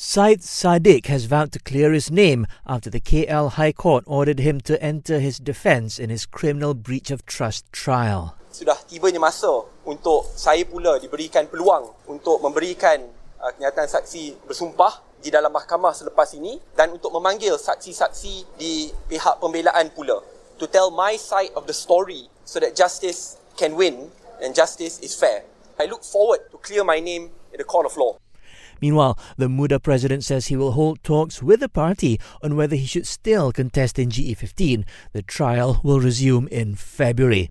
Syed Saddiq has vowed to clear his name after the KL High Court ordered him to enter his defence in his criminal breach of trust trial. Sudah tibanya masa untuk saya pula diberikan peluang untuk memberikan uh, kenyataan saksi bersumpah di dalam mahkamah selepas ini dan untuk memanggil saksi-saksi di pihak pembelaan pula to tell my side of the story so that justice can win and justice is fair. I look forward to clear my name in the court of law. Meanwhile, the Muda president says he will hold talks with the party on whether he should still contest in GE15. The trial will resume in February.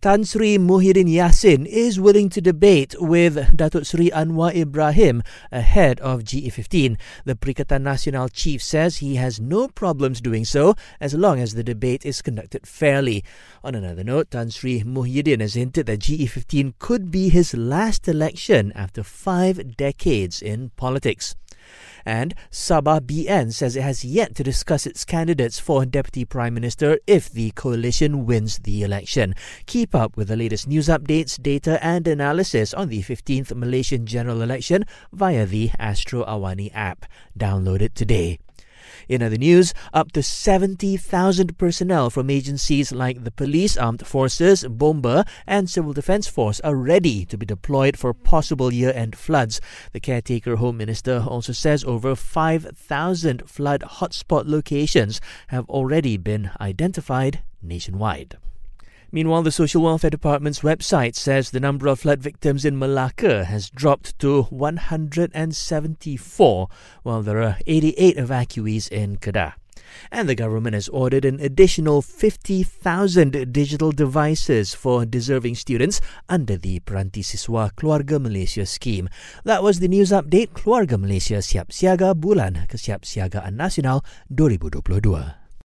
Tan Sri Muhyiddin Yassin is willing to debate with Datuk Sri Anwar Ibrahim ahead of GE15. The Perikatan Nasional chief says he has no problems doing so as long as the debate is conducted fairly. On another note, Tan Sri Muhyiddin has hinted that GE15 could be his last election after five decades in politics. And Sabah BN says it has yet to discuss its candidates for Deputy Prime Minister if the coalition wins the election. Keep up with the latest news updates, data, and analysis on the 15th Malaysian general election via the Astro Awani app. Download it today. In other news, up to 70,000 personnel from agencies like the Police, Armed Forces, Bomba, and Civil Defence Force are ready to be deployed for possible year end floods. The caretaker Home Minister also says over 5,000 flood hotspot locations have already been identified nationwide. Meanwhile, the Social Welfare Department's website says the number of flood victims in Malacca has dropped to 174, while there are 88 evacuees in Kedah. And the government has ordered an additional 50,000 digital devices for deserving students under the Peranti Siswa Keluarga Malaysia scheme. That was the news update Keluarga Malaysia Siap Siaga Bulan Kesiapsiagaan Nasional 2022.